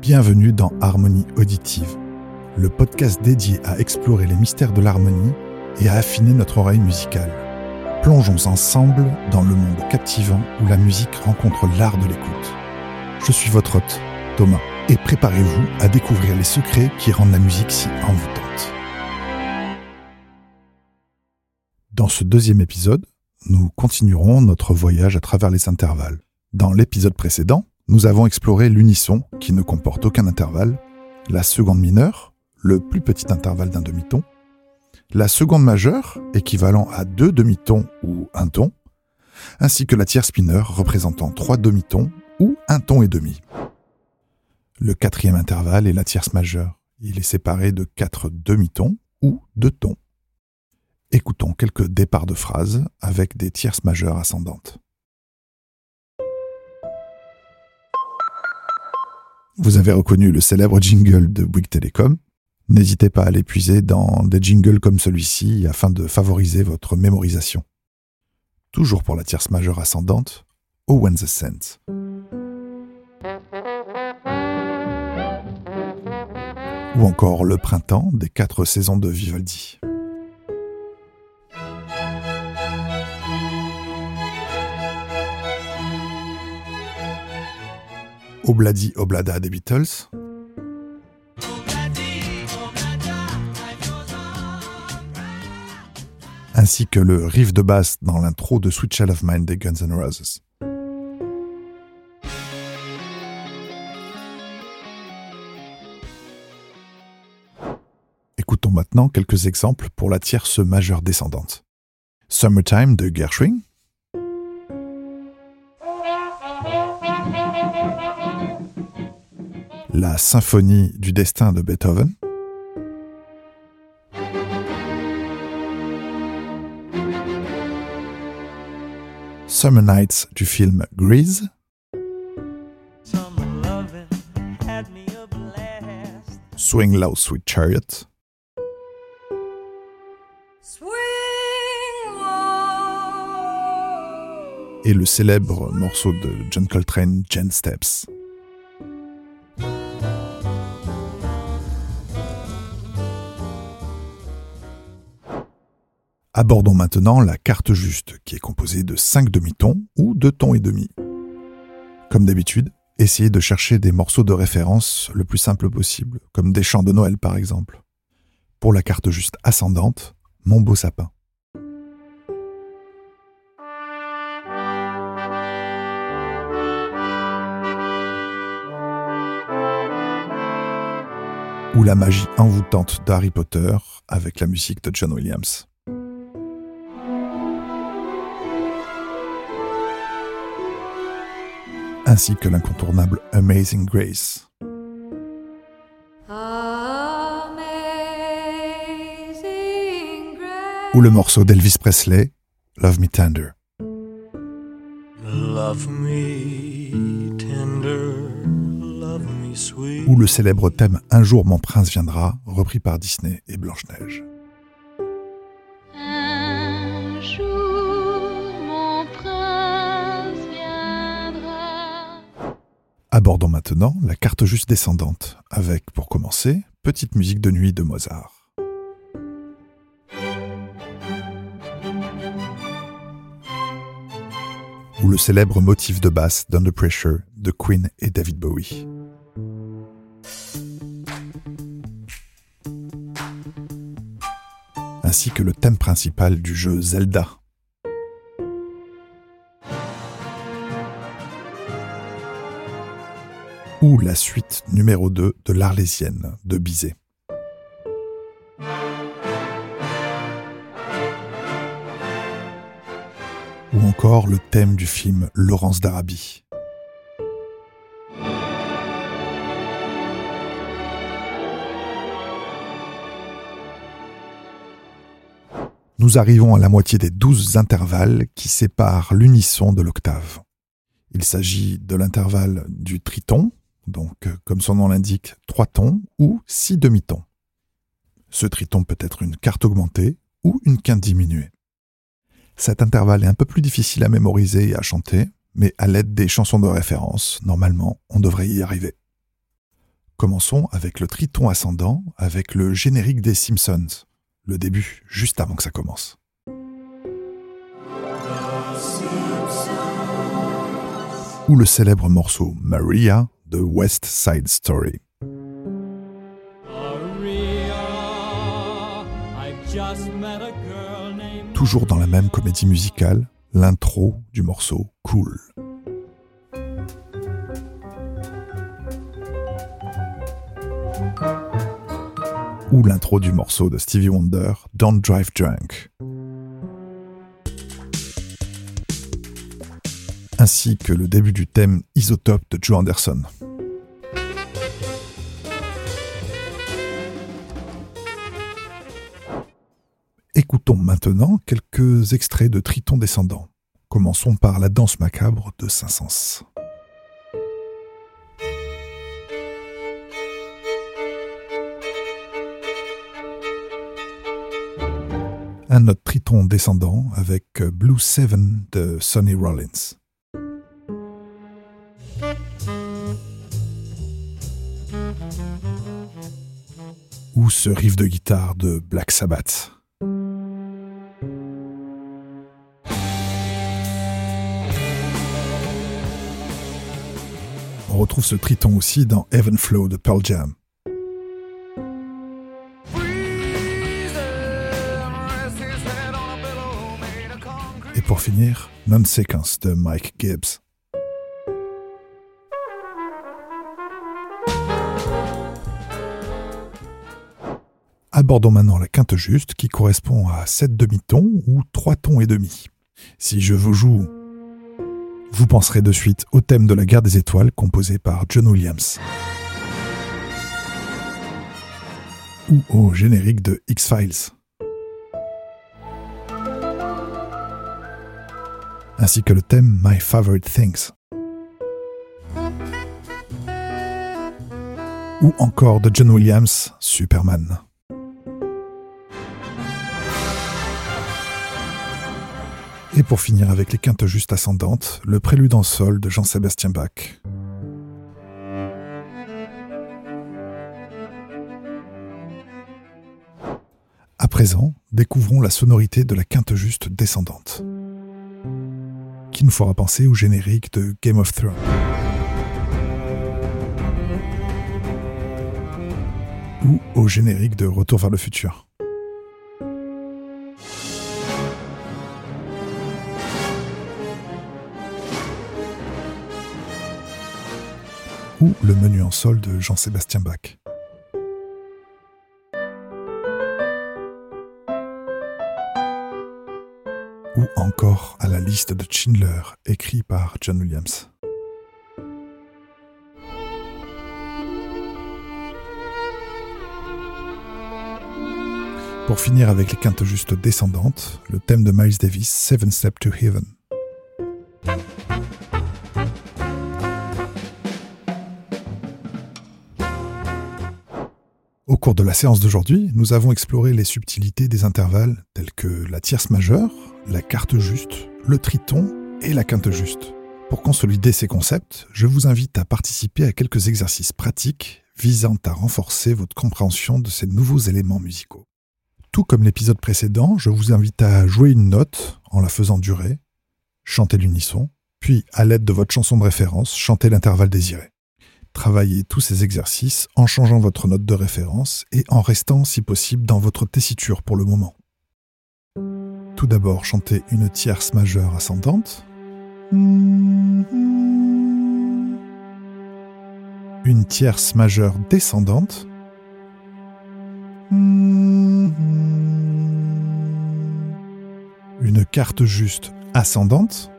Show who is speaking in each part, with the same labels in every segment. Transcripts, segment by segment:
Speaker 1: Bienvenue dans Harmonie Auditive, le podcast dédié à explorer les mystères de l'harmonie et à affiner notre oreille musicale. Plongeons ensemble dans le monde captivant où la musique rencontre l'art de l'écoute. Je suis votre hôte, Thomas, et préparez-vous à découvrir les secrets qui rendent la musique si envoûtante. Dans ce deuxième épisode, nous continuerons notre voyage à travers les intervalles. Dans l'épisode précédent, nous avons exploré l'unisson, qui ne comporte aucun intervalle, la seconde mineure, le plus petit intervalle d'un demi-ton, la seconde majeure, équivalent à deux demi-tons ou un ton, ainsi que la tierce mineure, représentant trois demi-tons ou un ton et demi. Le quatrième intervalle est la tierce majeure. Il est séparé de quatre demi-tons ou deux tons. Écoutons quelques départs de phrases avec des tierces majeures ascendantes. Vous avez reconnu le célèbre jingle de Bouygues Telecom. N'hésitez pas à l'épuiser dans des jingles comme celui-ci afin de favoriser votre mémorisation. Toujours pour la tierce majeure ascendante, When the Sense. Ou encore Le printemps des quatre saisons de Vivaldi. Obladi Oblada des Beatles. Ainsi que le riff de basse dans l'intro de Sweet Child of Mine des Guns N' Roses. Écoutons maintenant quelques exemples pour la tierce majeure descendante. Summertime de Gershwin. La symphonie du destin de Beethoven. Summer Nights du film Grease. Swing Low Sweet Chariot. Et le célèbre morceau de John Coltrane, Jen Steps. Abordons maintenant la carte juste, qui est composée de 5 demi-tons ou de tons et demi. Comme d'habitude, essayez de chercher des morceaux de référence le plus simple possible, comme des chants de Noël par exemple. Pour la carte juste ascendante, Mon beau sapin. Ou la magie envoûtante d'Harry Potter avec la musique de John Williams. Ainsi que l'incontournable Amazing Grace. Ou le morceau d'Elvis Presley, Love Me Tender. Ou le célèbre thème Un jour mon prince viendra, repris par Disney et Blanche-Neige. Abordons maintenant la carte juste descendante, avec, pour commencer, Petite musique de nuit de Mozart. Ou le célèbre motif de basse d'Under Pressure de Queen et David Bowie. Ainsi que le thème principal du jeu Zelda ou la suite numéro 2 de l'Arlésienne de Bizet. Ou encore le thème du film Laurence d'Arabie. Nous arrivons à la moitié des douze intervalles qui séparent l'unisson de l'octave. Il s'agit de l'intervalle du triton, donc euh, comme son nom l'indique, trois tons ou six demi-tons. Ce triton peut être une carte augmentée ou une quinte diminuée. Cet intervalle est un peu plus difficile à mémoriser et à chanter, mais à l'aide des chansons de référence, normalement, on devrait y arriver. Commençons avec le triton ascendant, avec le générique des Simpsons, le début, juste avant que ça commence. Ou le célèbre morceau Maria de West Side Story. Toujours dans la même comédie musicale, l'intro du morceau Cool. Ou l'intro du morceau de Stevie Wonder, Don't Drive Drunk. Ainsi que le début du thème Isotope de Joe Anderson. Écoutons maintenant quelques extraits de Triton descendant. Commençons par la danse macabre de Saint-Saëns. Un autre triton descendant avec Blue Seven de Sonny Rollins. Ce riff de guitare de Black Sabbath. retrouve ce triton aussi dans Heaven Flow de Pearl Jam. Et pour finir, Non-Sequence de Mike Gibbs. Abordons maintenant la quinte juste qui correspond à 7 demi-tons ou 3 tons et demi. Si je vous joue vous penserez de suite au thème de la guerre des étoiles composé par John Williams. Ou au générique de X-Files. Ainsi que le thème My Favorite Things. Ou encore de John Williams, Superman. Et pour finir avec les quintes justes ascendantes, le prélude en sol de Jean-Sébastien Bach. À présent, découvrons la sonorité de la quinte juste descendante, qui nous fera penser au générique de Game of Thrones. Ou au générique de Retour vers le futur. Menu en sol de Jean-Sébastien Bach. Ou encore à la liste de Schindler, écrit par John Williams. Pour finir avec les quintes justes descendantes, le thème de Miles Davis, Seven Steps to Heaven. Au cours de la séance d'aujourd'hui, nous avons exploré les subtilités des intervalles tels que la tierce majeure, la carte juste, le triton et la quinte juste. Pour consolider ces concepts, je vous invite à participer à quelques exercices pratiques visant à renforcer votre compréhension de ces nouveaux éléments musicaux. Tout comme l'épisode précédent, je vous invite à jouer une note en la faisant durer, chanter l'unisson, puis à l'aide de votre chanson de référence, chanter l'intervalle désiré. Travaillez tous ces exercices en changeant votre note de référence et en restant, si possible, dans votre tessiture pour le moment. Tout d'abord, chantez une tierce majeure ascendante. Une tierce majeure descendante. Une carte juste ascendante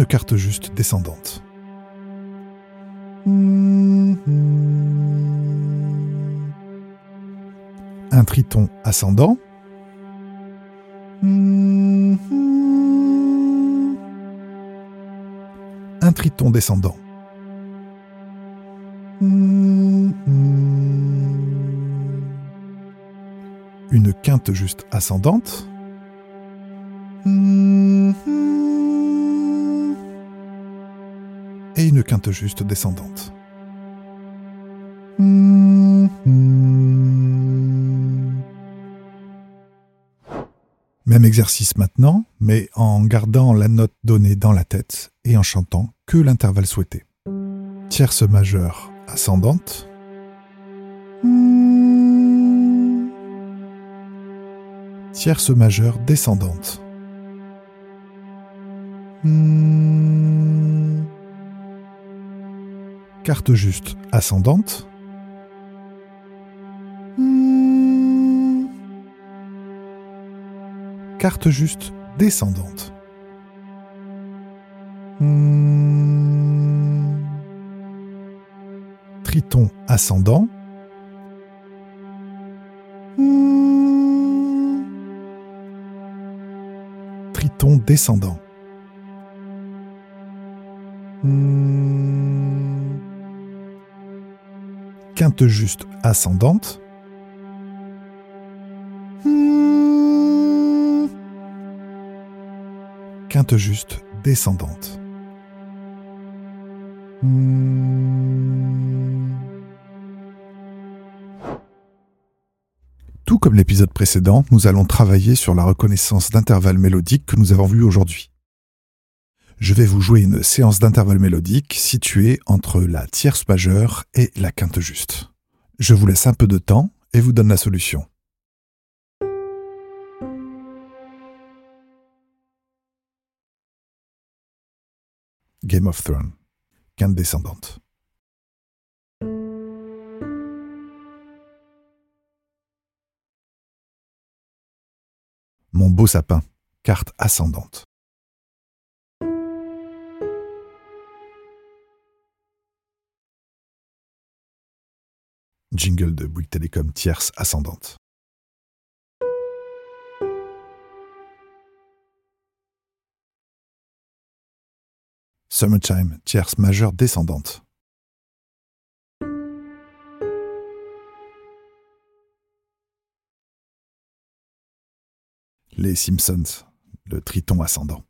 Speaker 1: une carte juste descendante. Un triton ascendant. Un triton descendant. Une quinte juste ascendante une quinte juste descendante. Même exercice maintenant, mais en gardant la note donnée dans la tête et en chantant que l'intervalle souhaité. Tierce majeure ascendante. Tierce majeure descendante. Carte juste ascendante. Carte juste descendante. Triton ascendant. Triton descendant. Juste ascendante. Quinte juste descendante. Tout comme l'épisode précédent, nous allons travailler sur la reconnaissance d'intervalles mélodiques que nous avons vus aujourd'hui. Je vais vous jouer une séance d'intervalles mélodiques située entre la tierce majeure et la quinte juste. Je vous laisse un peu de temps et vous donne la solution. Game of Thrones, quinte descendante. Mon beau sapin, carte ascendante. Jingle de Bouygues Télécom tierce ascendante. Summertime, tierce majeure descendante. Les Simpsons, le triton ascendant.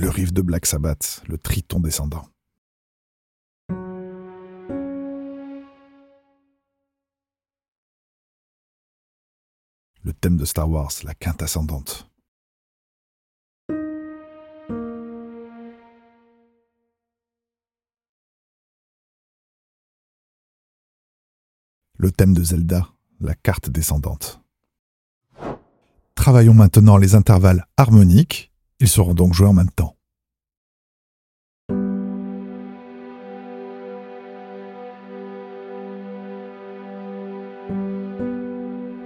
Speaker 1: Le riff de Black Sabbath, le triton descendant. Le thème de Star Wars, la quinte ascendante. Le thème de Zelda, la carte descendante. Travaillons maintenant les intervalles harmoniques ils seront donc joués en même temps.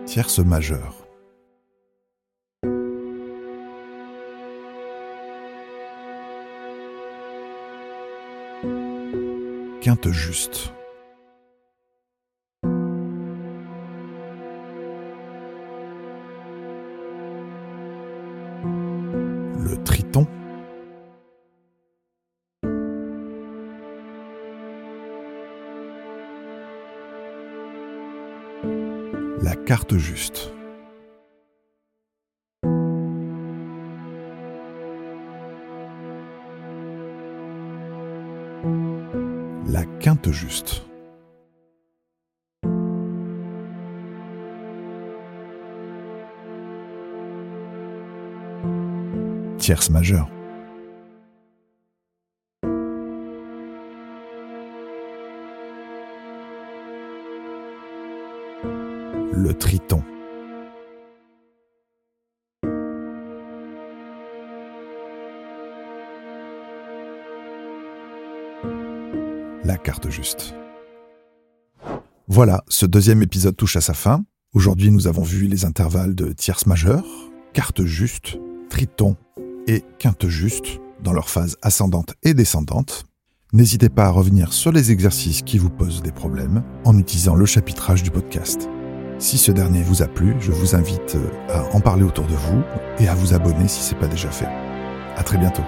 Speaker 1: Tierce majeure. Quinte juste. La carte juste. La quinte juste. tierce majeure. Le triton. La carte juste. Voilà, ce deuxième épisode touche à sa fin. Aujourd'hui, nous avons vu les intervalles de tierce majeure, carte juste, triton et quinte juste dans leur phase ascendante et descendante. N'hésitez pas à revenir sur les exercices qui vous posent des problèmes en utilisant le chapitrage du podcast. Si ce dernier vous a plu, je vous invite à en parler autour de vous et à vous abonner si ce n'est pas déjà fait. À très bientôt.